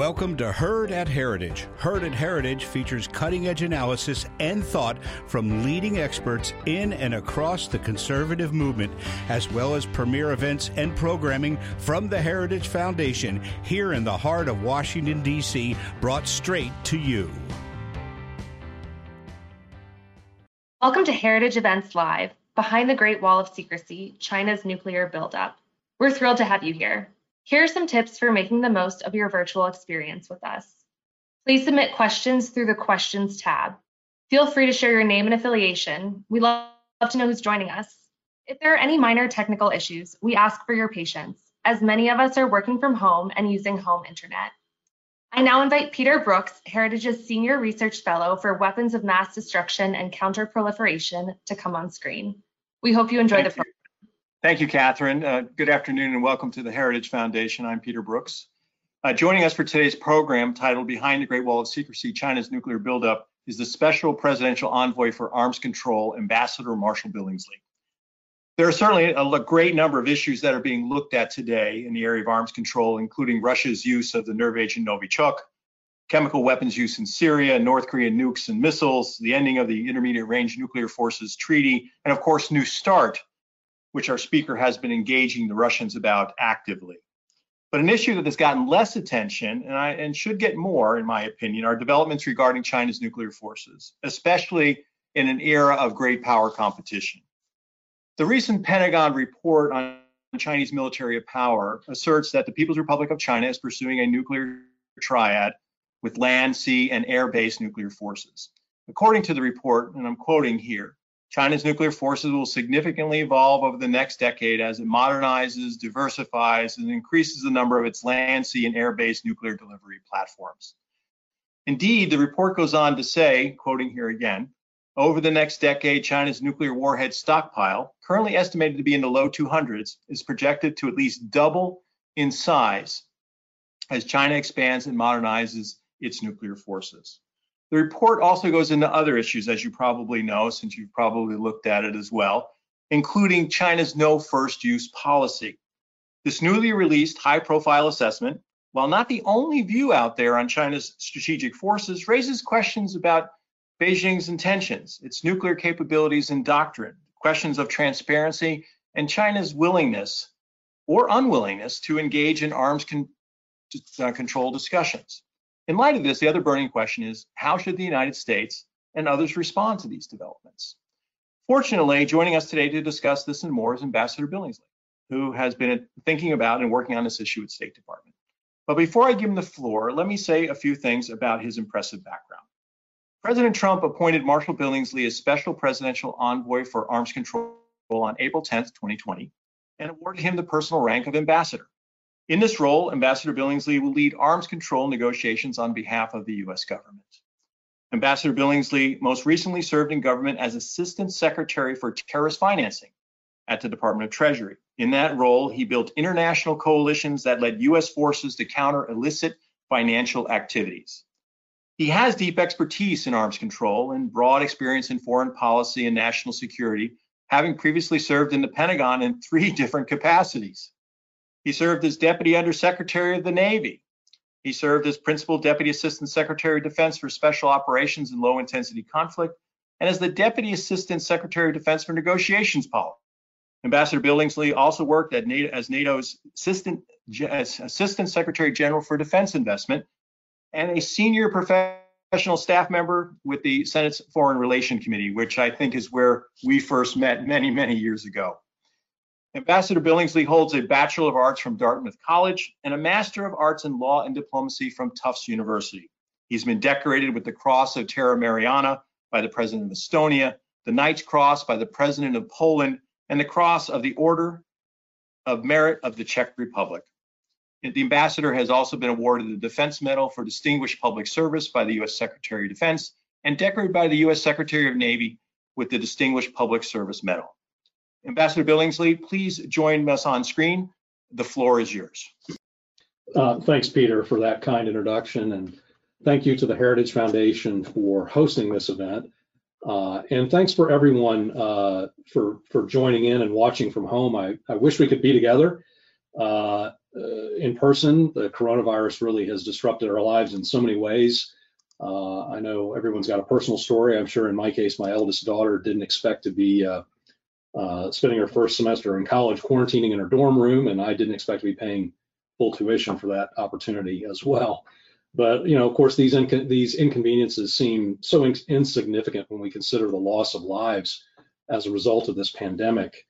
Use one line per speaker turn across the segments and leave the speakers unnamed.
Welcome to Heard at Heritage. Heard at Heritage features cutting edge analysis and thought from leading experts in and across the conservative movement, as well as premier events and programming from the Heritage Foundation here in the heart of Washington, D.C., brought straight to you.
Welcome to Heritage Events Live, Behind the Great Wall of Secrecy China's Nuclear Buildup. We're thrilled to have you here. Here are some tips for making the most of your virtual experience with us. Please submit questions through the Questions tab. Feel free to share your name and affiliation. We love to know who's joining us. If there are any minor technical issues, we ask for your patience, as many of us are working from home and using home internet. I now invite Peter Brookes, Heritage's Senior Research Fellow for Weapons of Mass Destruction and Counterproliferation, to come on screen. We hope you enjoy
Thank
the program.
Thank you, Catherine. Uh, good afternoon and welcome to the Heritage Foundation. I'm Peter Brookes. Uh, joining us for today's program titled Behind the Great Wall of Secrecy, China's Nuclear Buildup is the Special Presidential Envoy for Arms Control, Ambassador Marshall Billingslea. There are certainly a great number of issues that are being looked at today in the area of arms control, including Russia's use of the nerve agent Novichok, chemical weapons use in Syria, North Korean nukes and missiles, the ending of the Intermediate Range Nuclear Forces Treaty, and of course, New START, which our speaker has been engaging the Russians about actively. But an issue that has gotten less attention and, I, and should get more, in my opinion, are developments regarding China's nuclear forces, especially in an era of great power competition. The recent Pentagon report on Chinese military power asserts that the People's Republic of China is pursuing a nuclear triad with land, sea, and air based nuclear forces. According to the report, and I'm quoting here, China's nuclear forces will significantly evolve over the next decade as it modernizes, diversifies, and increases the number of its land, sea, and air-based nuclear delivery platforms. Indeed, the report goes on to say, quoting here again, over the next decade, China's nuclear warhead stockpile, currently estimated to be in the low 200s, is projected to at least double in size as China expands and modernizes its nuclear forces. The report also goes into other issues, as you probably know, since you've probably looked at it as well, including China's no first use policy. This newly released high profile assessment, while not the only view out there on China's strategic forces, raises questions about Beijing's intentions, its nuclear capabilities and doctrine, questions of transparency, and China's willingness or unwillingness to engage in arms con uh, control discussions. In light of this, the other burning question is how should the United States and others respond to these developments? Fortunately, joining us today to discuss this and more is Ambassador Billingslea, who has been thinking about and working on this issue at State Department. But before I give him the floor, let me say a few things about his impressive background. President Trump appointed Marshall Billingslea as Special Presidential Envoy for Arms Control on April 10, 2020, and awarded him the personal rank of ambassador. In this role, Ambassador Billingslea will lead arms control negotiations on behalf of the U.S. government. Ambassador Billingslea most recently served in government as Assistant Secretary for Terrorist Financing at the Department of Treasury. In that role, he built international coalitions that led U.S. forces to counter illicit financial activities. He has deep expertise in arms control and broad experience in foreign policy and national security, having previously served in the Pentagon in three different capacities. He served as Deputy Undersecretary of the Navy. He served as Principal Deputy Assistant Secretary of Defense for Special Operations and Low Intensity Conflict, and as the Deputy Assistant Secretary of Defense for Negotiations Policy. Ambassador Billingslea also worked NATO, as NATO's Assistant, as Assistant Secretary General for Defense Investment and a senior professional staff member with the Senate's Foreign Relations Committee, which I think is where we first met many, many years ago. Ambassador Billingslea holds a Bachelor of Arts from Dartmouth College and a Master of Arts in Law and Diplomacy from Tufts University. He's been decorated with the Cross of Terra Mariana by the President of Estonia, the Knight's Cross by the President of Poland, and the Cross of the Order of Merit of the Czech Republic. The ambassador has also been awarded the Defense Medal for Distinguished Public Service by the U.S. Secretary of Defense and decorated by the U.S. Secretary of Navy with the Distinguished Public Service Medal. Ambassador Billingslea, please join us on screen. The floor is yours.
Uh, thanks, Peter, for that kind introduction. And thank you to the Heritage Foundation for hosting this event. Uh, and thanks for everyone uh, for, for joining in and watching from home. I, I wish we could be together. Uh, uh, in person. The coronavirus really has disrupted our lives in so many ways. Uh, I know everyone's got a personal story. I'm sure in my case, my eldest daughter didn't expect to be uh, spending her first semester in college quarantining in her dorm room, and I didn't expect to be paying full tuition for that opportunity as well. But you know, of course, these these inconveniences seem so in- insignificant when we consider the loss of lives as a result of this pandemic.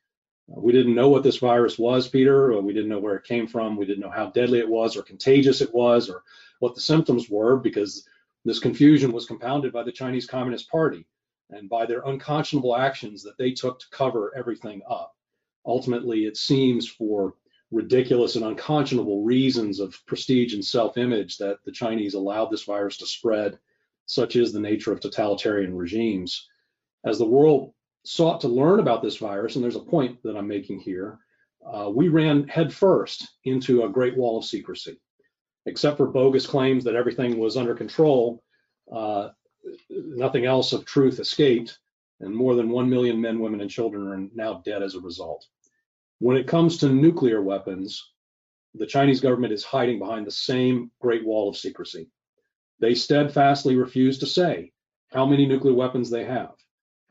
We didn't know what this virus was, Peter. We didn't know where it came from. We didn't know how deadly it was, or contagious it was, or what the symptoms were, because this confusion was compounded by the Chinese Communist Party and by their unconscionable actions that they took to cover everything up. Ultimately, it seems for ridiculous and unconscionable reasons of prestige and self-image that the Chinese allowed this virus to spread, such is the nature of totalitarian regimes. As the world sought to learn about this virus, and there's a point that I'm making here, uh, we ran headfirst into a great wall of secrecy. Except for bogus claims that everything was under control, uh, nothing else of truth escaped, and more than 1 million men, women, and children are now dead as a result. When it comes to nuclear weapons, the Chinese government is hiding behind the same great wall of secrecy. They steadfastly refuse to say how many nuclear weapons they have,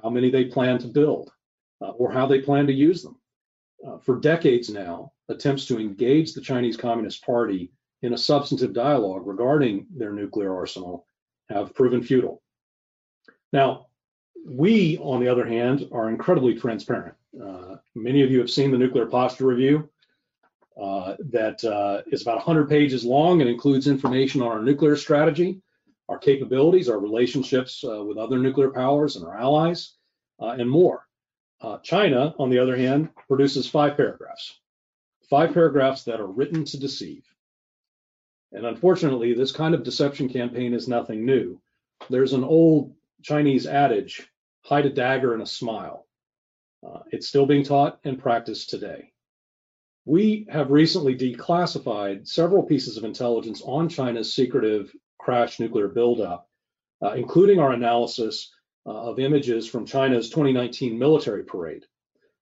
how many they plan to build, uh, or how they plan to use them. Uh, for decades now, attempts to engage the Chinese Communist Party in a substantive dialogue regarding their nuclear arsenal have proven futile. Now, we, on the other hand, are incredibly transparent. Uh, many of you have seen the nuclear posture review uh, that uh, is about 100 pages long and includes information on our nuclear strategy, our capabilities, our relationships uh, with other nuclear powers and our allies, uh, and more. Uh, China, on the other hand, produces five paragraphs, five paragraphs that are written to deceive. And unfortunately, this kind of deception campaign is nothing new. There's an old Chinese adage hide a dagger in a smile. Uh, it's still being taught and practiced today. We have recently declassified several pieces of intelligence on China's secretive crash nuclear buildup, uh, including our analysis uh, of images from China's 2019 military parade,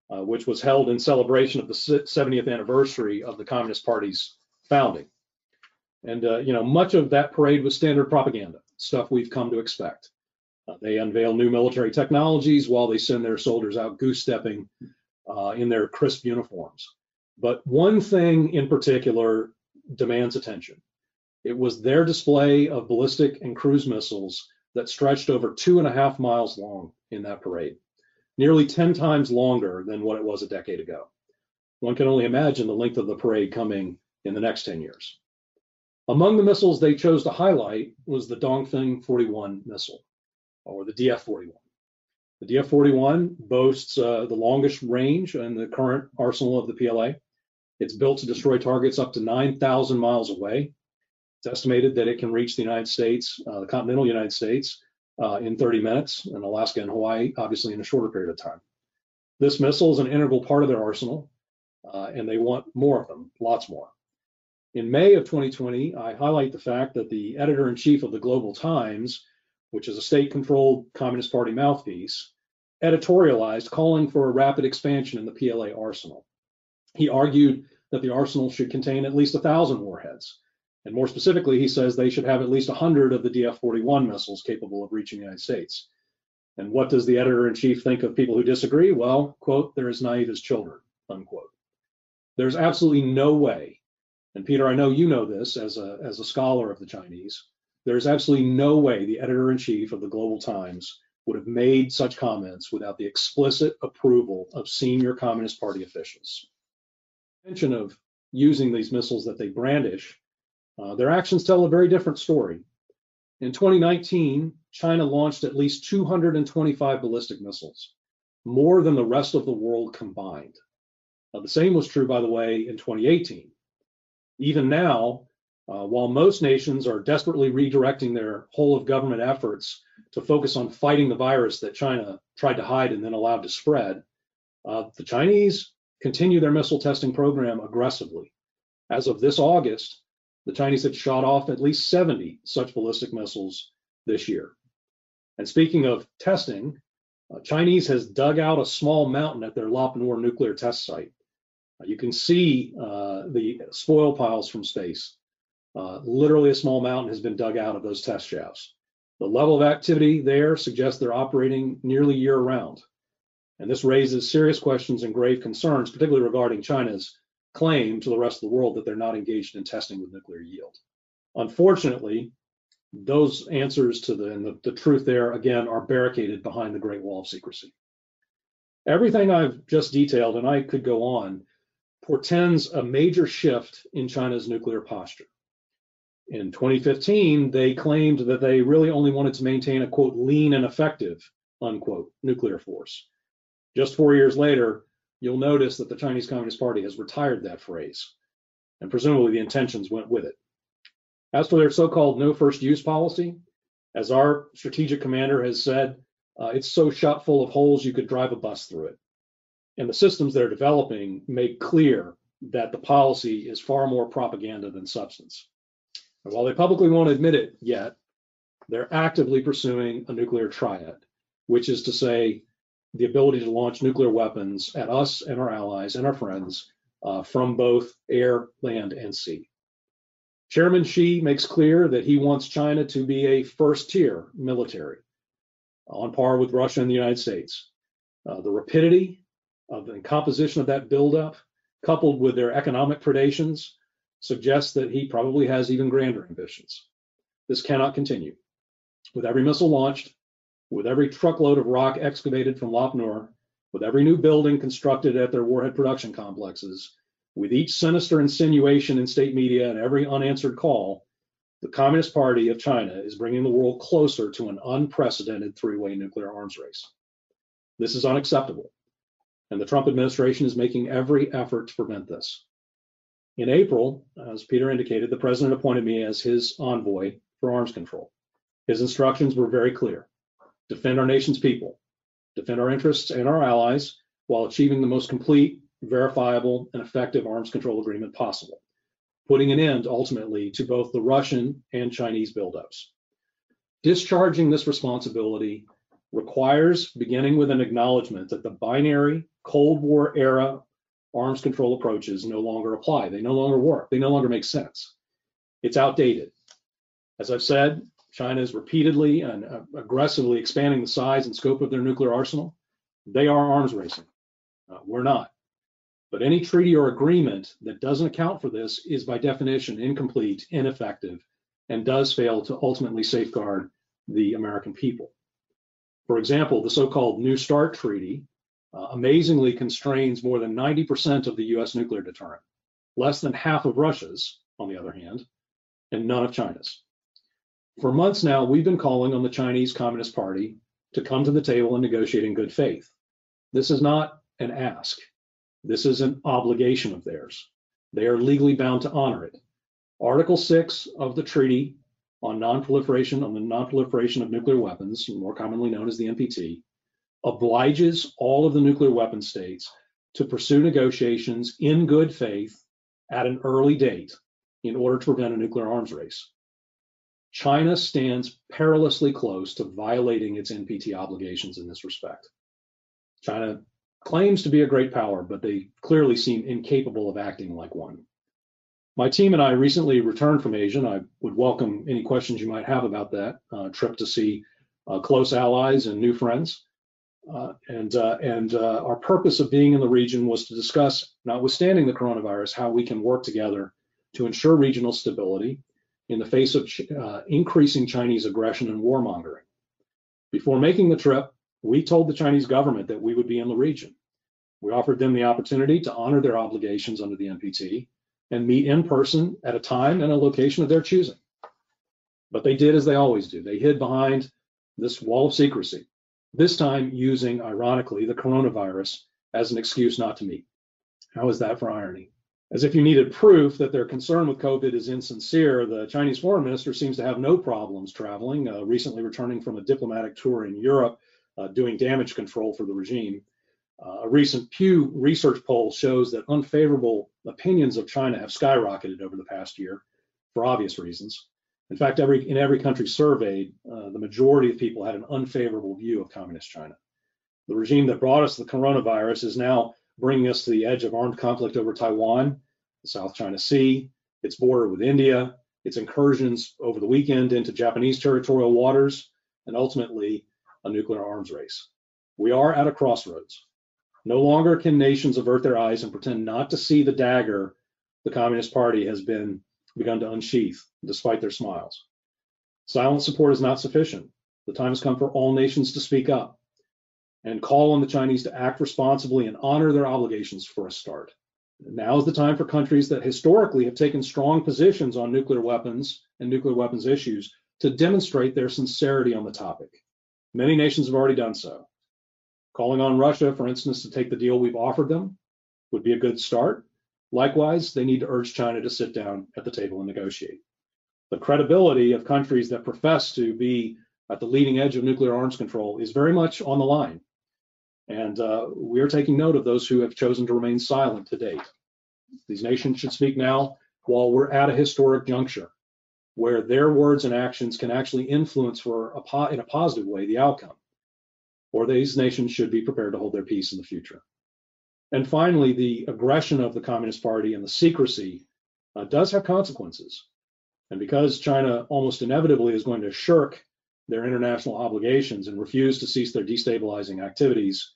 uh, which was held in celebration of the 70th anniversary of the Communist Party's founding. And, uh, you know, much of that parade was standard propaganda, stuff we've come to expect. Uh, they unveil new military technologies while they send their soldiers out goose stepping uh, in their crisp uniforms. But one thing in particular demands attention. It was their display of ballistic and cruise missiles that stretched over two and a half miles long in that parade, nearly 10 times longer than what it was a decade ago. One can only imagine the length of the parade coming in the next 10 years. Among the missiles they chose to highlight was the Dongfeng 41 missile or the DF-41. The DF-41 boasts uh, the longest range in the current arsenal of the PLA. It's built to destroy targets up to 9,000 miles away. It's estimated that it can reach the United States, uh, the continental United States, uh, in 30 minutes, and Alaska and Hawaii, obviously, in a shorter period of time. This missile is an integral part of their arsenal, uh, and they want more of them, lots more. In May of 2020, I highlight the fact that the editor in chief of the Global Times which is a state controlled Communist Party mouthpiece, editorialized calling for a rapid expansion in the PLA arsenal. He argued that the arsenal should contain at least 1,000 warheads. And more specifically, he says they should have at least 100 of the DF 41 missiles capable of reaching the United States. And what does the editor in chief think of people who disagree? Well, quote, they're as naive as children, unquote. There's absolutely no way, and Peter, I know you know this as a, as a scholar of the Chinese, there's absolutely no way the editor in chief of the Global Times would have made such comments without the explicit approval of senior Communist Party officials. Mention of using these missiles that they brandish, uh, their actions tell a very different story. In 2019, China launched at least 225 ballistic missiles, more than the rest of the world combined. Uh, the same was true, by the way, in 2018. Even now, uh, while most nations are desperately redirecting their whole of government efforts to focus on fighting the virus that China tried to hide and then allowed to spread, uh, the Chinese continue their missile testing program aggressively. As of this August, the Chinese had shot off at least 70 such ballistic missiles this year. And speaking of testing, uh, Chinese has dug out a small mountain at their Lop Nor nuclear test site. You can see uh, the spoil piles from space. Uh, literally a small mountain has been dug out of those test shafts. The level of activity there suggests they're operating nearly year round. And this raises serious questions and grave concerns, particularly regarding China's claim to the rest of the world that they're not engaged in testing with nuclear yield. Unfortunately, those answers to the, and the, the truth there, again, are barricaded behind the Great Wall of Secrecy. Everything I've just detailed, and I could go on, portends a major shift in China's nuclear posture. In 2015, they claimed that they really only wanted to maintain a quote, lean and effective, unquote, nuclear force. Just four years later, you'll notice that the Chinese Communist Party has retired that phrase, and presumably the intentions went with it. As for their so-called no first use policy, as our strategic commander has said, uh, it's so shot full of holes you could drive a bus through it. And the systems they're developing make clear that the policy is far more propaganda than substance. And while they publicly won't admit it yet, they're actively pursuing a nuclear triad, which is to say the ability to launch nuclear weapons at us and our allies and our friends uh, from both air, land, and sea. Chairman Xi makes clear that he wants China to be a first tier military on par with Russia and the United States. Uh, the rapidity of the composition of that buildup, coupled with their economic predations, suggests that he probably has even grander ambitions. This cannot continue. With every missile launched, with every truckload of rock excavated from Lop Nur, with every new building constructed at their warhead production complexes, with each sinister insinuation in state media and every unanswered call, the Communist Party of China is bringing the world closer to an unprecedented three-way nuclear arms race. This is unacceptable, and the Trump administration is making every effort to prevent this. In April, as Peter indicated, the president appointed me as his envoy for arms control. His instructions were very clear defend our nation's people, defend our interests and our allies while achieving the most complete, verifiable, and effective arms control agreement possible, putting an end ultimately to both the Russian and Chinese buildups. Discharging this responsibility requires beginning with an acknowledgement that the binary Cold War era arms control approaches no longer apply. They no longer work. They no longer make sense. It's outdated. As I've said, China is repeatedly and uh, aggressively expanding the size and scope of their nuclear arsenal. They are arms racing. Uh, we're not. But any treaty or agreement that doesn't account for this is by definition incomplete, ineffective, and does fail to ultimately safeguard the American people. For example, the so-called New START Treaty uh, amazingly constrains more than 90% of the US nuclear deterrent, less than half of Russia's, on the other hand, and none of China's. For months now, we've been calling on the Chinese Communist Party to come to the table and negotiate in good faith. This is not an ask. This is an obligation of theirs. They are legally bound to honor it. Article 6 of the Treaty on Non-Proliferation on the Non-Proliferation of Nuclear Weapons, more commonly known as the NPT, obliges all of the nuclear weapon states to pursue negotiations in good faith at an early date in order to prevent a nuclear arms race. China stands perilously close to violating its NPT obligations in this respect. China claims to be a great power, but they clearly seem incapable of acting like one. My team and I recently returned from Asia, and I would welcome any questions you might have about that uh, trip to see uh, close allies and new friends. Uh, and uh, and uh, our purpose of being in the region was to discuss, notwithstanding the coronavirus, how we can work together to ensure regional stability in the face of uh, increasing Chinese aggression and warmongering. Before making the trip, we told the Chinese government that we would be in the region. We offered them the opportunity to honor their obligations under the NPT and meet in person at a time and a location of their choosing. But they did as they always do. They hid behind this wall of secrecy, this time using, ironically, the coronavirus as an excuse not to meet. How is that for irony? As if you needed proof that their concern with COVID is insincere, the Chinese foreign minister seems to have no problems traveling, uh, recently returning from a diplomatic tour in Europe, uh, doing damage control for the regime. Uh, a recent Pew Research poll shows that unfavorable opinions of China have skyrocketed over the past year for obvious reasons. In fact, every, in every country surveyed, uh, the majority of people had an unfavorable view of communist China. The regime that brought us the coronavirus is now bringing us to the edge of armed conflict over Taiwan, the South China Sea, its border with India, its incursions over the weekend into Japanese territorial waters, and ultimately a nuclear arms race. We are at a crossroads. No longer can nations avert their eyes and pretend not to see the dagger the Communist Party has been begun to unsheath, despite their smiles. Silent support is not sufficient. The time has come for all nations to speak up and call on the Chinese to act responsibly and honor their obligations for a start. Now is the time for countries that historically have taken strong positions on nuclear weapons and nuclear weapons issues to demonstrate their sincerity on the topic. Many nations have already done so. Calling on Russia, for instance, to take the deal we've offered them would be a good start. Likewise, they need to urge China to sit down at the table and negotiate. The credibility of countries that profess to be at the leading edge of nuclear arms control is very much on the line. And uh, we are taking note of those who have chosen to remain silent to date. These nations should speak now while we're at a historic juncture where their words and actions can actually influence for a in a positive way the outcome. Or these nations should be prepared to hold their peace in the future. And finally, the aggression of the Communist Party and the secrecy uh, does have consequences. And because China almost inevitably is going to shirk their international obligations and refuse to cease their destabilizing activities,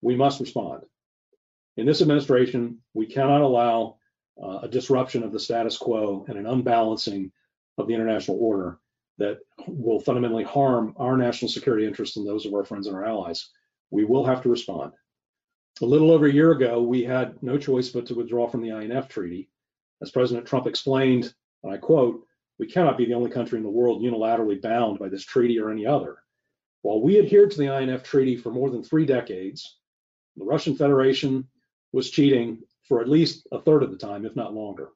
we must respond. In this administration, we cannot allow uh, a disruption of the status quo and an unbalancing of the international order that will fundamentally harm our national security interests and those of our friends and our allies. We will have to respond. A little over a year ago, we had no choice but to withdraw from the INF Treaty. As President Trump explained, and I quote, we cannot be the only country in the world unilaterally bound by this treaty or any other. While we adhered to the INF Treaty for more than three decades, the Russian Federation was cheating for at least a third of the time, if not longer,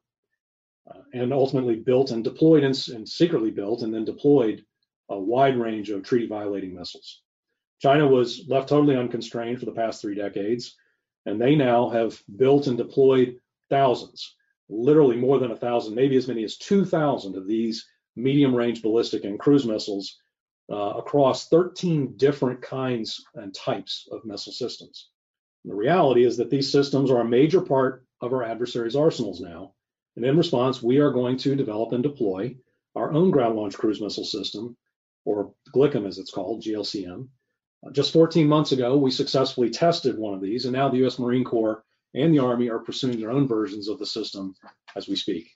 uh, and ultimately built and deployed and, and secretly built and then deployed a wide range of treaty violating missiles. China was left totally unconstrained for the past three decades, and they now have built and deployed thousands literally more than a thousand, maybe as many as 2,000 of these medium range ballistic and cruise missiles uh, across 13 different kinds and types of missile systems. And the reality is that these systems are a major part of our adversaries' arsenals now. And in response, we are going to develop and deploy our own ground launched cruise missile system, or GLICM as it's called, GLCM. Uh, just 14 months ago, we successfully tested one of these, and now the US Marine Corps and the Army are pursuing their own versions of the system as we speak.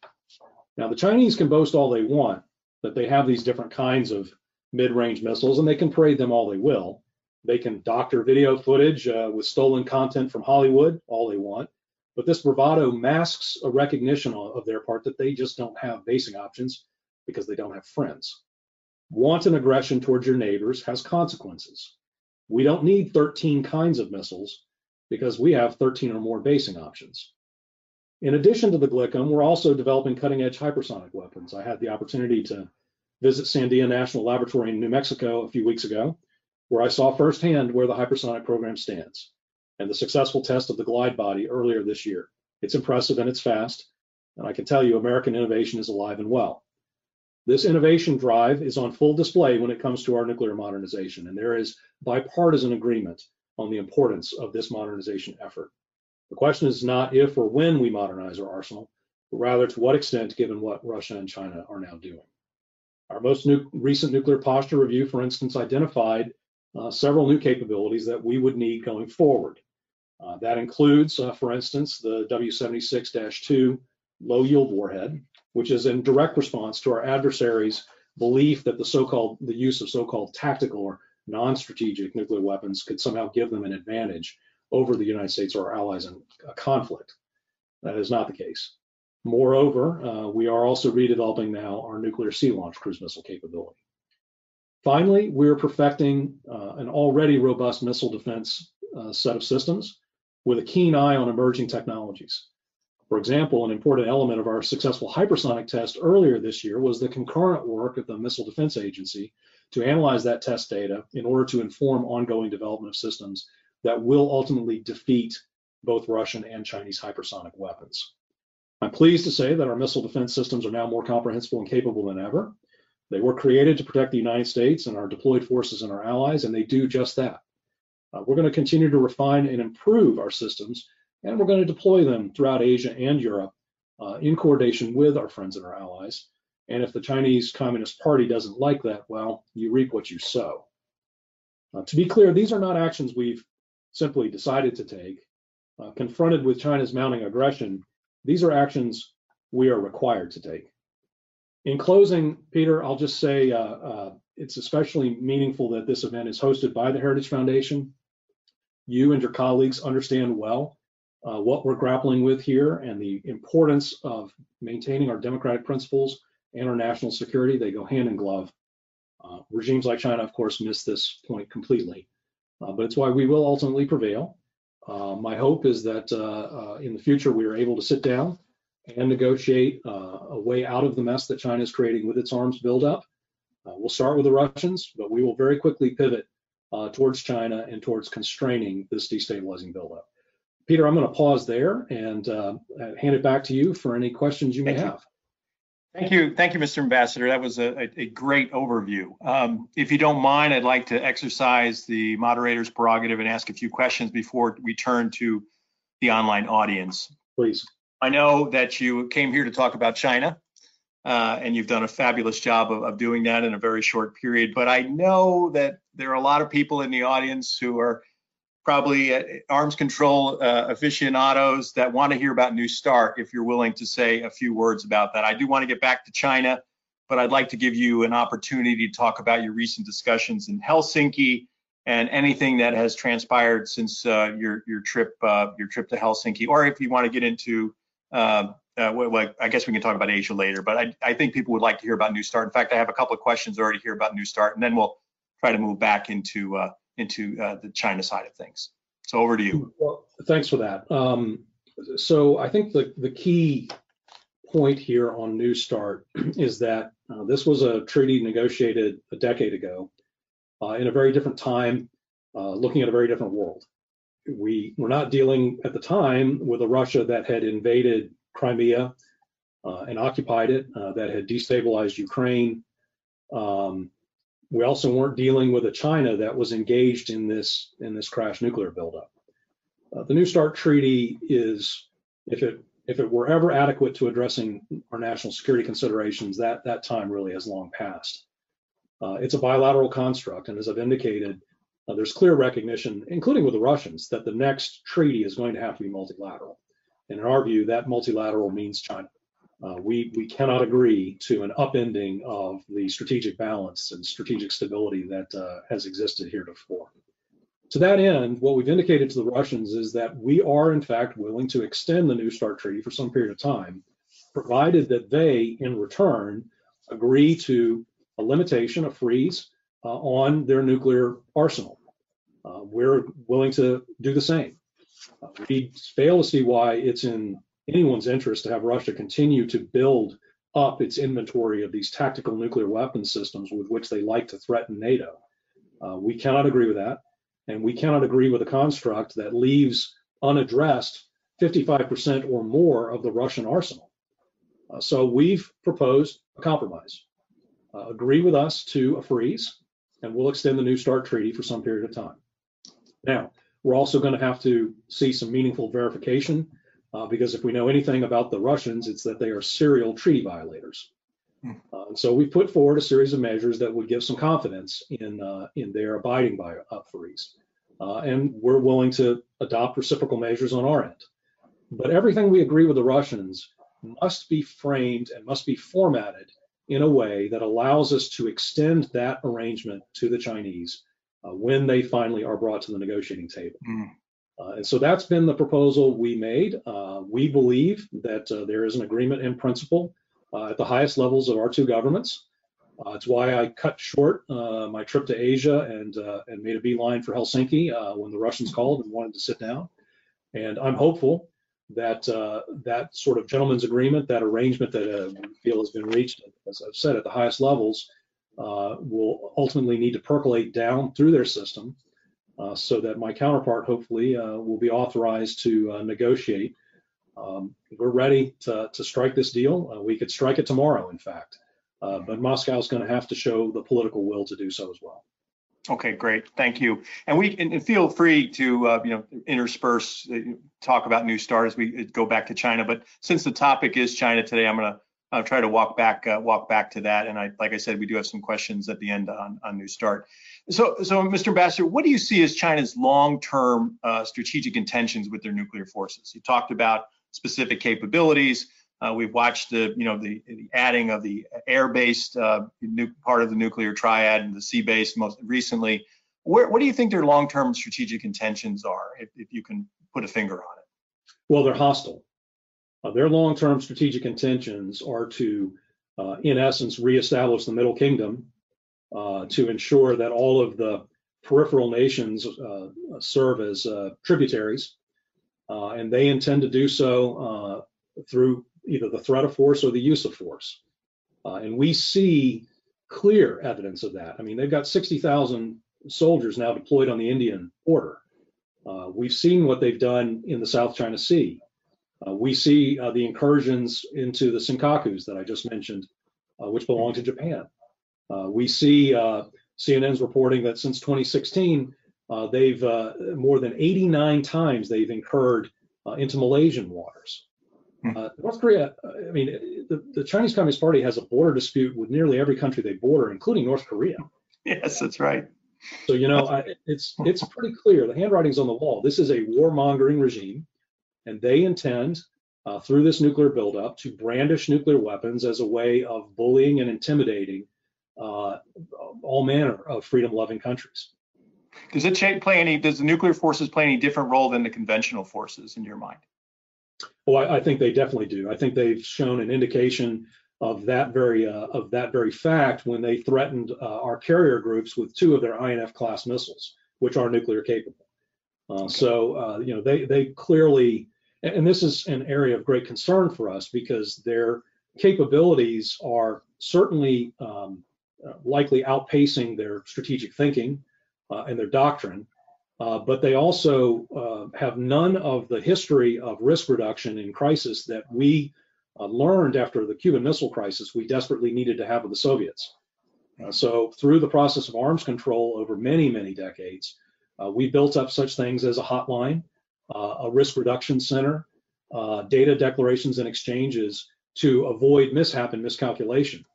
Now, the Chinese can boast all they want that they have these different kinds of mid-range missiles, and they can parade them all they will. They can doctor video footage uh, with stolen content from Hollywood all they want, but this bravado masks a recognition of their part that they just don't have basing options because they don't have friends. Wanton aggression towards your neighbors has consequences. We don't need 13 kinds of missiles because we have 13 or more basing options. In addition to the GLICM, we're also developing cutting edge hypersonic weapons. I had the opportunity to visit Sandia National Laboratory in New Mexico a few weeks ago, where I saw firsthand where the hypersonic program stands and the successful test of the glide body earlier this year. It's impressive and it's fast, and I can tell you American innovation is alive and well. This innovation drive is on full display when it comes to our nuclear modernization, and there is bipartisan agreement on the importance of this modernization effort. The question is not if or when we modernize our arsenal, but rather to what extent given what Russia and China are now doing. Our most nu recent nuclear posture review, for instance, identified uh, several new capabilities that we would need going forward. Uh, that includes, uh, for instance, the W76-2 low yield warhead, which is in direct response to our adversaries' belief that the so-called the use of so-called tactical or non-strategic nuclear weapons could somehow give them an advantage over the United States or our allies in a conflict. That is not the case. Moreover, uh, we are also redeveloping now our nuclear sea launch cruise missile capability. Finally, we're perfecting uh, an already robust missile defense uh, set of systems with a keen eye on emerging technologies. For example, an important element of our successful hypersonic test earlier this year was the concurrent work of the Missile Defense Agency to analyze that test data in order to inform ongoing development of systems that will ultimately defeat both Russian and Chinese hypersonic weapons. I'm pleased to say that our missile defense systems are now more comprehensible and capable than ever. They were created to protect the United States and our deployed forces and our allies, and they do just that. Uh, we're going to continue to refine and improve our systems and we're going to deploy them throughout Asia and Europe uh, in coordination with our friends and our allies. And if the Chinese Communist Party doesn't like that, well, you reap what you sow. Uh, to be clear, these are not actions we've simply decided to take. Uh, confronted with China's mounting aggression, these are actions we are required to take. In closing, Peter, I'll just say uh, uh, it's especially meaningful that this event is hosted by the Heritage Foundation. You and your colleagues understand well uh, what we're grappling with here and the importance of maintaining our democratic principles and our national security. They go hand in glove. Uh, regimes like China, of course, miss this point completely, uh, but it's why we will ultimately prevail. Uh, my hope is that uh, uh, in the future we are able to sit down and negotiate a way out of the mess that China is creating with its arms buildup. we'll start with the Russians, but we will very quickly pivot towards China and towards constraining this destabilizing buildup. Peter, I'm going to pause there and uh, hand it back to you for any questions you may
Thank you.
have.
Thank you. Thank you, Mr. Ambassador. That was a, a, a great overview. Um, if you don't mind, I'd like to exercise the moderator's prerogative and ask a few questions before we turn to the online audience.
Please.
I know that you came here to talk about China, uh, and you've done a fabulous job of, of doing that in a very short period. But I know that there are a lot of people in the audience who are probably uh, arms control uh, aficionados that want to hear about New START if you're willing to say a few words about that. I do want to get back to China, but I'd like to give you an opportunity to talk about your recent discussions in Helsinki and anything that has transpired since uh, your your trip uh, your trip to Helsinki, or if you want to get into um, uh, well, I guess we can talk about Asia later, but I, I think people would like to hear about New START. In fact, I have a couple of questions already here about New START, and then we'll try to move back into uh, into uh, the China side of things. So over to you.
Well, thanks for that. Um, so I think the, the key point here on New START is that uh, this was a treaty negotiated a decade ago uh, in a very different time, uh, looking at a very different world. We were not dealing at the time with a Russia that had invaded Crimea uh, and occupied it, uh, that had destabilized Ukraine, um, we also weren't dealing with a China that was engaged in this in this crash nuclear buildup. Uh, the New START treaty is, if it if it were ever adequate to addressing our national security considerations, that that time really has long passed. Uh, it's a bilateral construct, and as I've indicated, uh, there's clear recognition, including with the Russians, that the next treaty is going to have to be multilateral. And in our view, that multilateral means China. Uh, we, we cannot agree to an upending of the strategic balance and strategic stability that uh, has existed heretofore. To that end, what we've indicated to the Russians is that we are, in fact, willing to extend the New START treaty for some period of time, provided that they, in return, agree to a limitation, a freeze uh, on their nuclear arsenal. Uh, we're willing to do the same. We fail to see why it's in anyone's interest to have Russia continue to build up its inventory of these tactical nuclear weapon systems with which they like to threaten NATO. Uh, we cannot agree with that. And we cannot agree with a construct that leaves unaddressed 55% or more of the Russian arsenal. Uh, so we've proposed a compromise. Uh, agree with us to a freeze, and we'll extend the New START treaty for some period of time. Now, we're also going to have to see some meaningful verification uh, because if we know anything about the Russians, it's that they are serial treaty violators. Hmm. Uh, and so we put forward a series of measures that would give some confidence in uh, in their abiding by a freeze, uh, and we're willing to adopt reciprocal measures on our end. But everything we agree with the Russians must be framed and must be formatted in a way that allows us to extend that arrangement to the Chinese uh, when they finally are brought to the negotiating table. Mm. Uh, and so that's been the proposal we made. Uh, we believe that uh, there is an agreement in principle uh, at the highest levels of our two governments. Uh, it's why I cut short uh, my trip to Asia and and made a beeline for Helsinki when the Russians called and wanted to sit down. And I'm hopeful that that sort of gentleman's agreement, that arrangement that we feel has been reached, as I've said, at the highest levels, will ultimately need to percolate down through their system uh, so that my counterpart hopefully uh, will be authorized to uh, negotiate. Um, we're ready to, to, strike this deal. Uh, we could strike it tomorrow, in fact, uh, but Moscow is going to have to show the political will to do so as well.
Okay, great. Thank you. And we and feel free to uh, you know intersperse uh, talk about new start as we go back to China. But since the topic is China today, I'm going to uh, try to walk back uh, walk back to that. And I like I said, we do have some questions at the end on on new start. So so Mr. Ambassador, what do you see as China's long-term uh, strategic intentions with their nuclear forces? You talked about specific capabilities. Uh, we've watched the, you know, the, the adding of the air-based uh, part of the nuclear triad and the sea-based most recently. Where, what do you think their long-term strategic intentions are, if, if, you can put a finger on it?
Well, they're hostile. Uh, their long-term strategic intentions are to, uh, in essence, reestablish the Middle Kingdom uh, to ensure that all of the peripheral nations uh, serve as tributaries, and they intend to do so through either the threat of force or the use of force. Uh, and we see clear evidence of that. I mean, they've got 60,000 soldiers now deployed on the Indian border. Uh, we've seen what they've done in the South China Sea. Uh, we see uh, the incursions into the Senkakus that I just mentioned, uh, which belong to Japan. Uh, we see CNN's reporting that since 2016, they've more than 89 times they've incurred into Malaysian waters. Hmm. Uh, North Korea, I mean, the, the, Chinese Communist Party has a border dispute with nearly every country they border, including North Korea.
Yes, that's right.
So you know, I, it's it's pretty clear. The handwriting's on the wall. This is a warmongering regime, and they intend, uh, through this nuclear buildup, to brandish nuclear weapons as a way of bullying and intimidating uh, all manner of freedom-loving countries.
Does it play any? Does the nuclear forces play any different role than the conventional forces in your mind?
Oh, I, I, think they definitely do. I think they've shown an indication of that very uh, of that very fact when they threatened uh, our carrier groups with two of their INF class missiles, which are nuclear capable. Uh, okay. So uh, you know they they clearly, and this is an area of great concern for us because their capabilities are certainly um, uh, likely outpacing their strategic thinking uh, and their doctrine. Uh, but they also uh, have none of the history of risk reduction in crisis that we uh, learned after the Cuban Missile Crisis we desperately needed to have with the Soviets. Uh, so through the process of arms control over many, many decades, uh, we built up such things as a hotline, a risk reduction center, data declarations and exchanges to avoid mishap and miscalculation.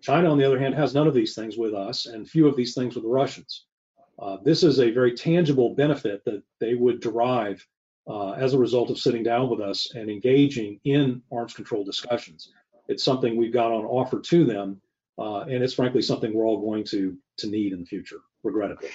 China, on the other hand, has none of these things with us and few of these things with the Russians. Uh, this is a very tangible benefit that they would derive uh, as a result of sitting down with us and engaging in arms control discussions. It's something we've got on offer to them, uh, and it's frankly something we're all going to to need in the future, regrettably.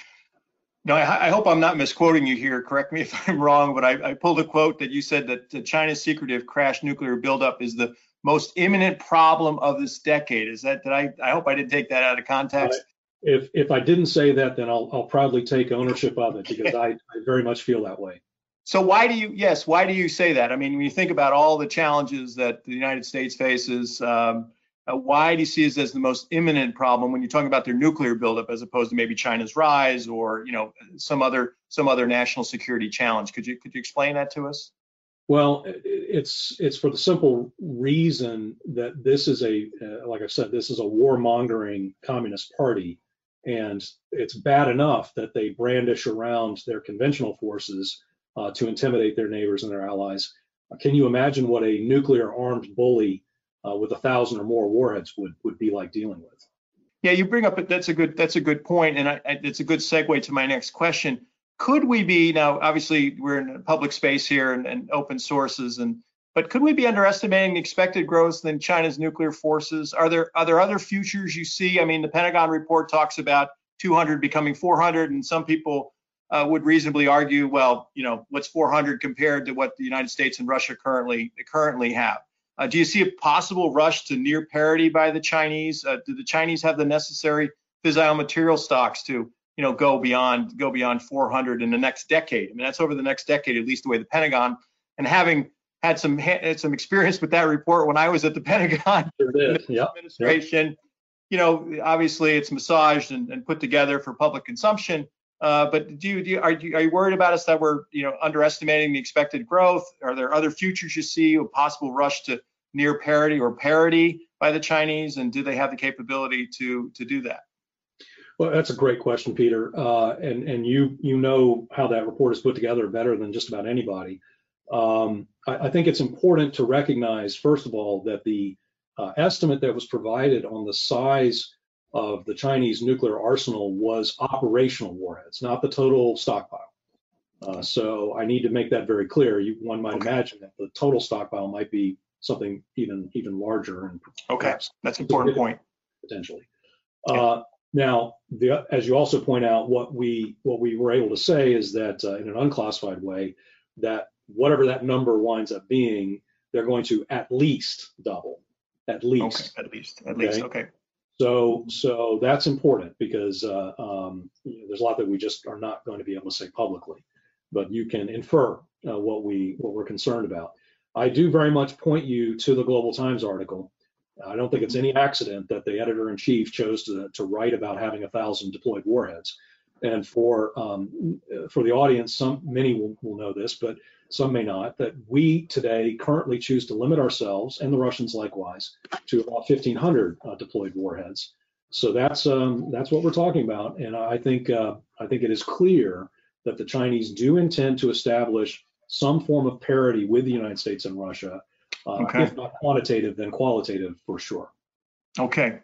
No, I, I, hope I'm not misquoting you here. Correct me if I'm wrong, but I, I pulled a quote that you said that China's secretive crash nuclear buildup is the most imminent problem of this decade. Is that? Did I? I hope I didn't take that out of context
if if I didn't say that, then I'll I'll proudly take ownership of it because I, I very much feel that way.
So why do you yes why do you say that? I mean, when you think about all the challenges that the United States faces, um, uh, why do you see this as the most imminent problem when you're talking about their nuclear buildup as opposed to maybe China's rise or you know some other some other national security challenge? Could you could you explain that to us?
Well, it's it's for the simple reason that this is a uh, like I said, this is a warmongering communist party and it's bad enough that they brandish around their conventional forces uh, to intimidate their neighbors and their allies. Uh, can you imagine what a nuclear armed bully uh, with a thousand or more warheads would, would be like dealing with?
Yeah, you bring up that's a good that's a good point, and I, I, it's a good segue to my next question. Could we be now? Obviously, we're in a public space here and, and open sources, and but could we be underestimating the expected growth in China's nuclear forces? Are there are there other futures you see? I mean, the Pentagon report talks about 200 becoming 400, and some people uh, would reasonably argue, well, you know, what's 400 compared to what the United States and Russia currently currently have? Uh, do you see a possible rush to near parity by the Chinese? Uh, do the Chinese have the necessary fissile material stocks to, you know, go beyond go beyond 400 in the next decade? I mean, that's over the next decade, at least the way the Pentagon and having had some had some experience with that report when I was at the Pentagon administration. You know, obviously it's massaged and, and put together for public consumption. Uh, but do you, do are you are you worried about us that we're you know underestimating the expected growth? Are there other futures you see a possible rush to near parity or parity by the Chinese, and do they have the capability to to do that?
Well, that's a great question, Peter. Uh, and and you you know how that report is put together better than just about anybody. Um, I, I, think it's important to recognize, first of all, that the uh, estimate that was provided on the size of the Chinese nuclear arsenal was operational warheads, not the total stockpile. Uh, so I need to make that very clear. You, one might okay. imagine that the total stockpile might be something even even larger. And
okay, that's an important point.
Potentially. Uh, now, the, as you also point out, what we what we were able to say is that uh, in an unclassified way, that whatever that number winds up being, they're going to at least double, at least.
Okay, at least, at okay? least, okay.
So, so that's important because uh, um, you know, there's a lot that we just are not going to be able to say publicly, but you can infer uh, what we what we're concerned about. I do very much point you to the Global Times article I don't think it's any accident that the editor in chief chose to, to write about having a thousand deployed warheads. And for um, for the audience, some many will, will know this, but some may not. That we today currently choose to limit ourselves and the Russians likewise to about 1,500 uh, deployed warheads. So that's um, that's what we're talking about. And I think uh, I think it is clear that the Chinese do intend to establish some form of parity with the United States and Russia uh, okay. if not quantitative, then qualitative for sure.
Okay.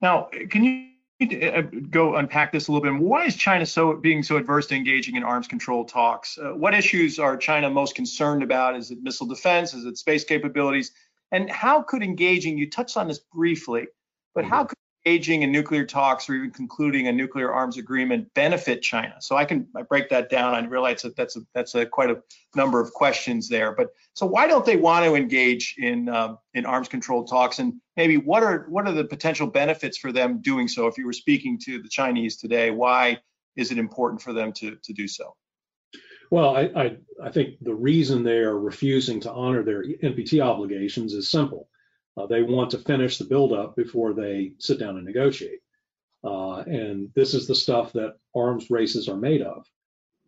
Now, can you go unpack this a little bit? Why is China so being so adverse to engaging in arms control talks? Uh, what issues are China most concerned about? Is it missile defense? Is it space capabilities? And how could engaging? You touched on this briefly, but how mm-hmm. could engaging in nuclear talks or even concluding a nuclear arms agreement benefit China? So I can I break that down. I realize that that's a, that's a quite a number of questions there. But so why don't they want to engage in um, in arms control talks? And maybe what are what are the potential benefits for them doing so? If you were speaking to the Chinese today, why is it important for them to to do so?
Well, I, I, I think the reason they are refusing to honor their NPT obligations is simple uh, they want to finish the buildup before they sit down and negotiate. Uh, and this is the stuff that arms races are made of.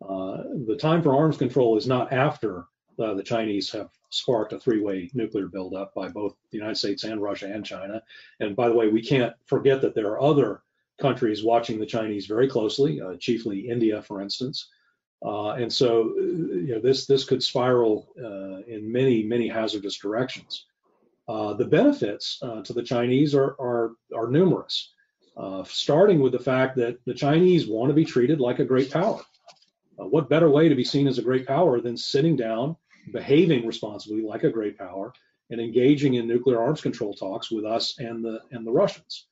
Uh, the time for arms control is not after uh, the Chinese have sparked a three-way nuclear buildup by both the United States and Russia and China. And by the way, we can't forget that there are other countries watching the Chinese very closely, uh, chiefly India, for instance. Uh, and so, you know, this this could spiral in many many hazardous directions. Uh, the benefits uh, to the Chinese are, are, are numerous, uh, starting with the fact that the Chinese want to be treated like a great power. Uh, what better way to be seen as a great power than sitting down, behaving responsibly like a great power, and engaging in nuclear arms control talks with us and the, and the Russians?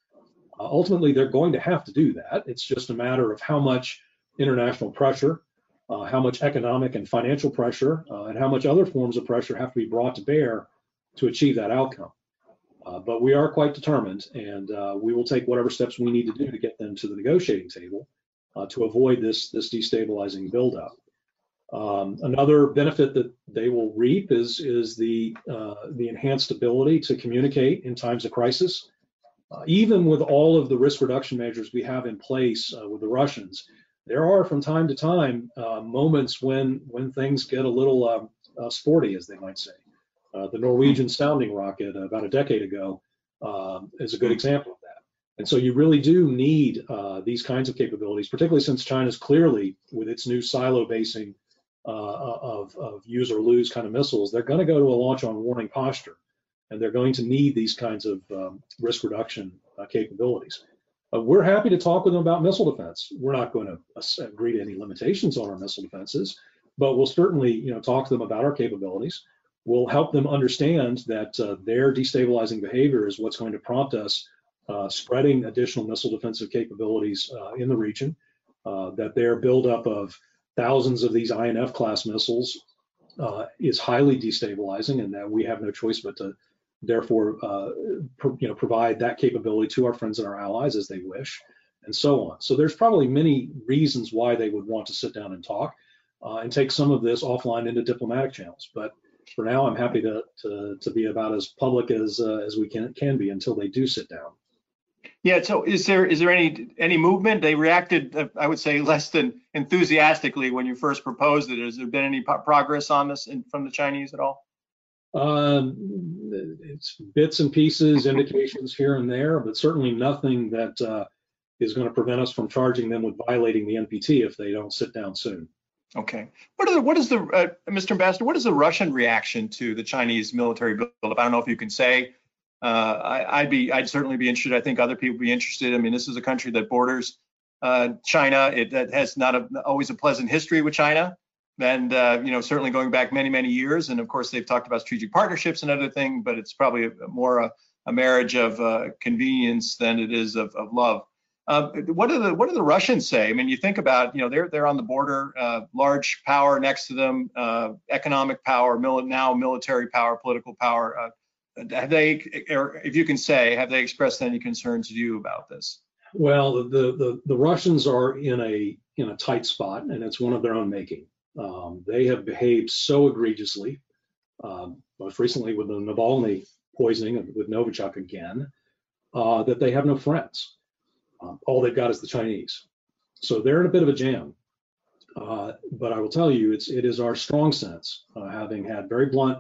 Uh, ultimately, they're going to have to do that. It's just a matter of how much international pressure, how much economic and financial pressure, and how much other forms of pressure have to be brought to bear to achieve that outcome. Uh, but we are quite determined, and uh, we will take whatever steps we need to do to get them to the negotiating table uh, to avoid this this destabilizing buildup. Um, another benefit that they will reap is is the uh, the enhanced ability to communicate in times of crisis. Uh, even with all of the risk reduction measures we have in place uh, with the Russians, there are from time to time moments when when things get a little um, sporty, as they might say. Uh, the Norwegian sounding rocket about a decade ago um, is a good example of that. And so you really do need uh, these kinds of capabilities, particularly since China's clearly, with its new silo basing uh, of, of, use or lose kind of missiles, they're going to go to a launch on warning posture. And they're going to need these kinds of um, risk reduction uh, capabilities. Uh, we're happy to talk with them about missile defense. We're not going to agree to any limitations on our missile defenses, but we'll certainly, you know, talk to them about our capabilities will help them understand that uh, their destabilizing behavior is what's going to prompt us uh, spreading additional missile defensive capabilities uh, in the region, uh, that their buildup of thousands of these INF class missiles uh, is highly destabilizing and that we have no choice but to therefore uh, pro- you know, provide that capability to our friends and our allies as they wish and so on. So there's probably many reasons why they would want to sit down and talk and take some of this offline into diplomatic channels. But for now, I'm happy to to, to be about as public as uh, as we can can be until they do sit down.
Yeah. So is there is there any any movement? They reacted, uh, I would say, less than enthusiastically when you first proposed it. Has there been any progress on this in, from the Chinese at all?
Um, it's bits and pieces, indications here and there, but certainly nothing that uh, is going to prevent us from charging them with violating the NPT if they don't sit down soon.
Okay. What are the, what is the uh, Mr. Ambassador? What is the Russian reaction to the Chinese military buildup? I don't know if you can say. Uh, I, would be I'd certainly be interested. I think other people would be interested. I mean, this is a country that borders uh, China. It, it, has not a, always a pleasant history with China, and uh, you know certainly going back many many years. And of course, they've talked about strategic partnerships and other things, but it's probably more a, a marriage of uh, convenience than it is of, of love. Uh, what do the what do the Russians say? I mean, you think about you know they're they're on the border, uh, large power next to them, uh, economic power, mili- now military power, political power. Uh, have they, or if you can say, have they expressed any concerns to you about this?
Well, the the the Russians are in a in a tight spot, and it's one of their own making. Um, they have behaved so egregiously, um, most recently with the Navalny poisoning with Novichok again, uh, that they have no friends. Um, all they've got is the Chinese. So they're in a bit of a jam. Uh, but I will tell you, it's it is our strong sense, uh, having had very blunt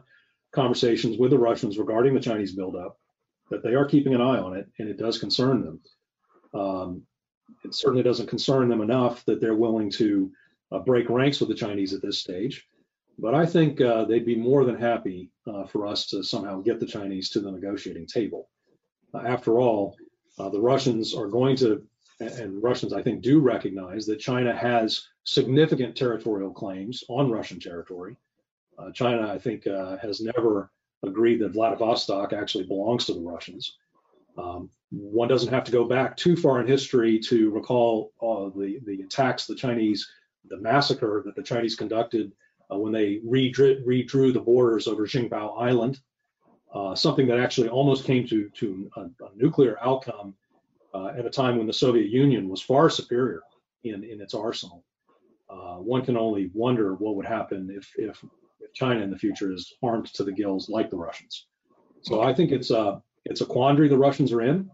conversations with the Russians regarding the Chinese buildup, that they are keeping an eye on it, and it does concern them. Um, it certainly doesn't concern them enough that they're willing to uh, break ranks with the Chinese at this stage. But I think uh, they'd be more than happy uh, for us to somehow get the Chinese to the negotiating table. Uh, after all, uh, the Russians are going to, and Russians, I think, do recognize that China has significant territorial claims on Russian territory. Uh, China, I think, uh, has never agreed that Vladivostok actually belongs to the Russians. Um, one doesn't have to go back too far in history to recall uh, the, the attacks the Chinese, the massacre that the Chinese conducted uh, when they redrew, redrew the borders over Jingzhou Island uh, something that actually almost came to, to a, a nuclear outcome uh, at a time when the Soviet Union was far superior in, in its arsenal. Uh, one can only wonder what would happen if, if, if, China in the future is armed to the gills like the Russians. So I think it's a, it's a quandary the Russians are in.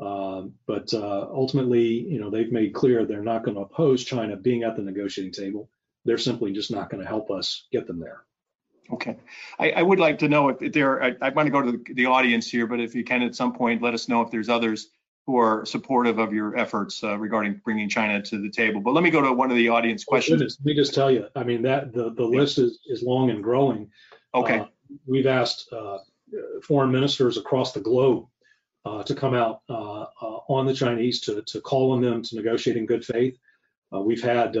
Uh, but uh, ultimately, you know, they've made clear they're not going to oppose China being at the negotiating table. They're simply just not going to help us get them there.
Okay. I, I, would like to know if there, I, I want to go to the, the, audience here, but if you can at some point, let us know if there's others who are supportive of your efforts uh, regarding bringing China to the table. But let me go to one of the audience oh, questions.
Let me just tell you, I mean, that the, the list is, is long and growing.
Okay. Uh,
we've asked uh, foreign ministers across the globe uh, to come out uh, uh, on the Chinese to, to call on them to negotiate in good faith. we've had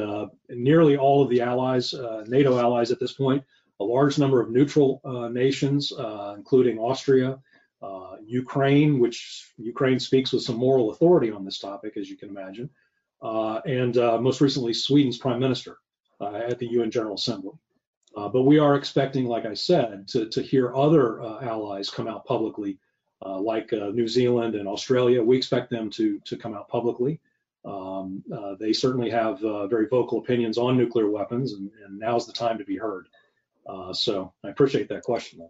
nearly all of the allies, NATO allies at this point, a large number of neutral uh, nations, uh, including Austria, uh, Ukraine, which Ukraine speaks with some moral authority on this topic, as you can imagine, and most recently Sweden's prime minister at the UN General Assembly. Uh, but we are expecting, like I said, to, to hear other uh, allies come out publicly, uh, like New Zealand and Australia. We expect them to, to come out publicly. Um, they certainly have very vocal opinions on nuclear weapons, and, and now's the time to be heard. Uh, so I appreciate that question.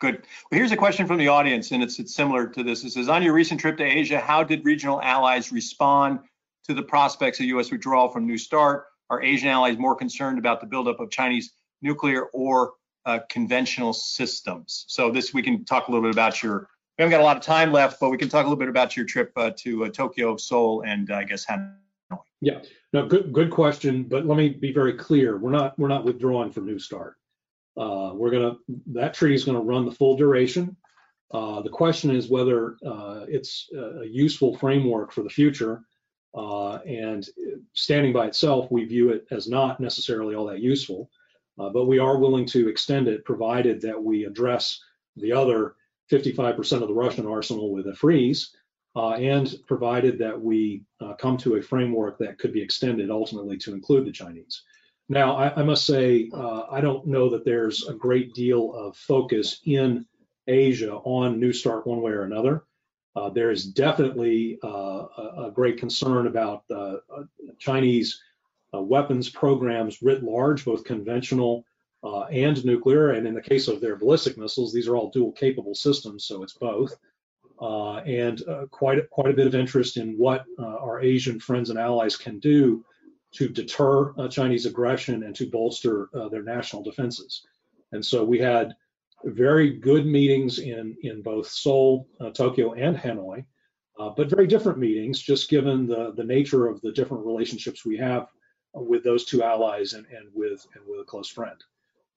Good. Well, here's a question from the audience, and it's, it's similar to this. It says, on your recent trip to Asia, how did regional allies respond to the prospects of U.S. withdrawal from New START? Are Asian allies more concerned about the buildup of Chinese nuclear or uh, conventional systems? So this, we can talk a little bit about your, we haven't got a lot of time left, but we can talk a little bit about your trip uh, to uh, Tokyo, Seoul, and uh, I guess Hanoi.
Yeah, no, good, good question. But let me be very clear: we're not, we're not withdrawing from New START. Uh, we're gonna that treaty is gonna run the full duration. Uh, the question is whether uh, it's a useful framework for the future. Uh, and standing by itself, we view it as not necessarily all that useful. Uh, but we are willing to extend it, provided that we address the other 55% of the Russian arsenal with a freeze, uh, and provided that we come to a framework that could be extended ultimately to include the Chinese. Now, I, I must say, uh, I don't know that there's a great deal of focus in Asia on New START one way or another. Uh, there is definitely uh, a, great concern about uh, uh, Chinese uh, weapons programs writ large, both conventional and nuclear. And in the case of their ballistic missiles, these are all dual capable systems, so it's both. and quite quite a bit of interest in what our Asian friends and allies can do to deter uh, Chinese aggression and to bolster uh, their national defenses. And so we had very good meetings in, in both Seoul, uh, Tokyo, and Hanoi. uh, but very different meetings, just given the, the nature of the different relationships we have with those two allies and, and with and with a close friend.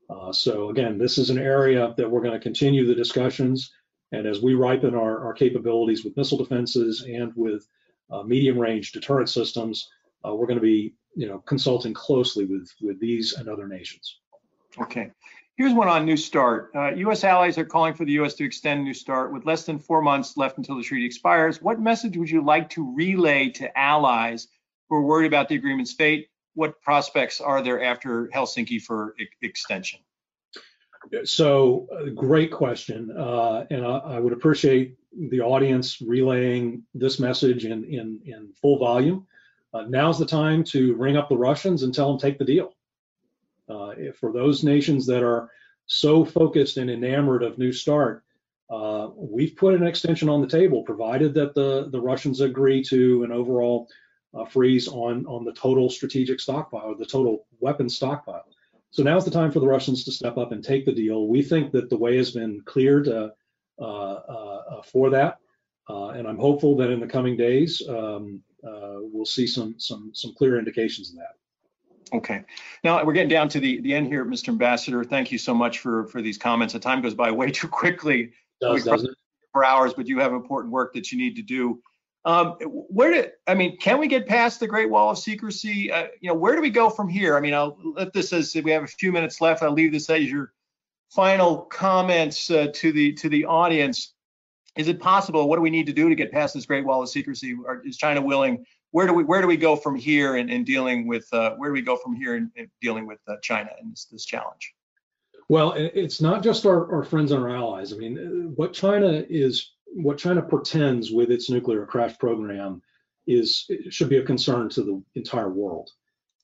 Uh, so again, this is an area that we're going to continue the discussions. And as we ripen our, our capabilities with missile defenses and with uh, medium range deterrent systems, uh, we're going to be you know, consulting closely with, with these and other nations.
Okay. Here's one on New START. Uh, U.S. allies are calling for the U.S. to extend New START with less than four months left until the treaty expires. What message would you like to relay to allies who are worried about the agreement's fate? What prospects are there after Helsinki for e extension?
So, uh, great question, uh, and I, I, would appreciate the audience relaying this message in in, in full volume. Uh, now's the time to ring up the Russians and tell them take the deal. Uh, for those nations that are so focused and enamored of New START, uh, we've put an extension on the table, provided that the, the Russians agree to an overall uh, freeze on, on the total strategic stockpile, the total weapon stockpile. So now's the time for the Russians to step up and take the deal. We think that the way has been cleared uh, uh, for that, and I'm hopeful that in the coming days um, we'll see some some some clear indications of that.
Okay. Now we're getting down to the, the end here, Mr. Ambassador. Thank you so much for, for these comments. The time goes by way too quickly.
Does, doesn't
For hours, but you have important work that you need to do. Um, where do I mean? Can we get past the Great Wall of Secrecy? Uh, you know, where do we go from here? I mean, I'll let this as we have a few minutes left. I'll leave this as your final comments uh, to the to the audience. Is it possible? What do we need to do to get past this Great Wall of Secrecy? Or is China willing where do we where do we go from here in, in dealing with uh, where do we go from here in, in dealing with uh, China and this, this challenge?
Well, it's not just our, our friends and our allies. I mean, what China is, what China pretends with its nuclear crash program is should be a concern to the entire world.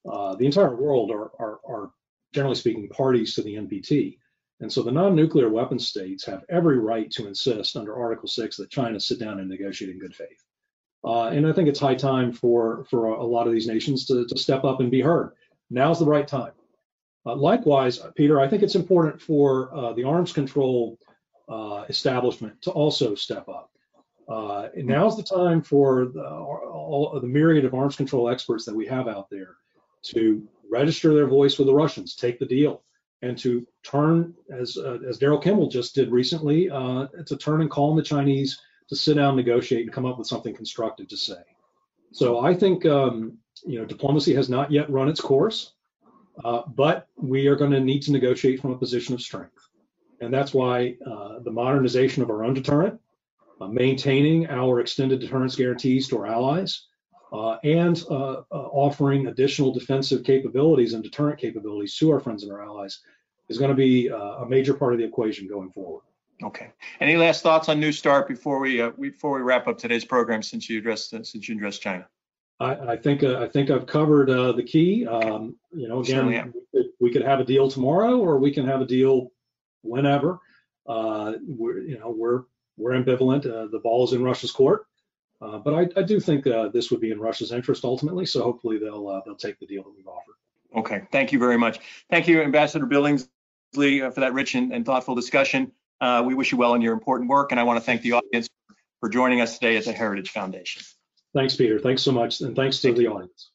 Uh, the entire world are, are, are generally speaking parties to the NPT. And so the non-nuclear weapon states have every right to insist under Article 6 that China sit down and negotiate in good faith. Uh, and I think it's high time for, for a, lot of these nations to, to step up and be heard. Now's the right time. Uh, likewise, Peter, I think it's important for uh, the arms control uh, establishment to also step up. Uh, now's the time for the, all, the myriad of arms control experts that we have out there to register their voice with the Russians, take the deal, and to turn, as uh, as Daryl Kimball just did recently, to turn and call on the Chinese to sit down, negotiate, and come up with something constructive to say. So I think um, you know diplomacy has not yet run its course, uh, but we are going to need to negotiate from a position of strength, and that's why uh, the modernization of our own deterrent, uh, maintaining our extended deterrence guarantees to our allies, uh, and uh, uh, offering additional defensive capabilities and deterrent capabilities to our friends and our allies is going to be a major part of the equation going forward.
Okay. Any last thoughts on New START before we uh, before we wrap up today's program? Since you addressed uh, since you addressed China.
I, I think uh, I think I've covered uh, the key. Um, you know, again, we could, we could, have a deal tomorrow, or we can have a deal whenever. Uh, we're you know we're we're ambivalent. Uh, the ball is in Russia's court, Uh, but I, I, do think uh, this would be in Russia's interest ultimately. So hopefully they'll uh, they'll take the deal that we've offered.
Okay. Thank you very much. Thank you, Ambassador Billingslea, for that rich and, and thoughtful discussion. Uh, we wish you well in your important work, and I want to thank the audience for joining us today at the Heritage Foundation.
Thanks, Peter. Thanks so much, and thanks to the audience.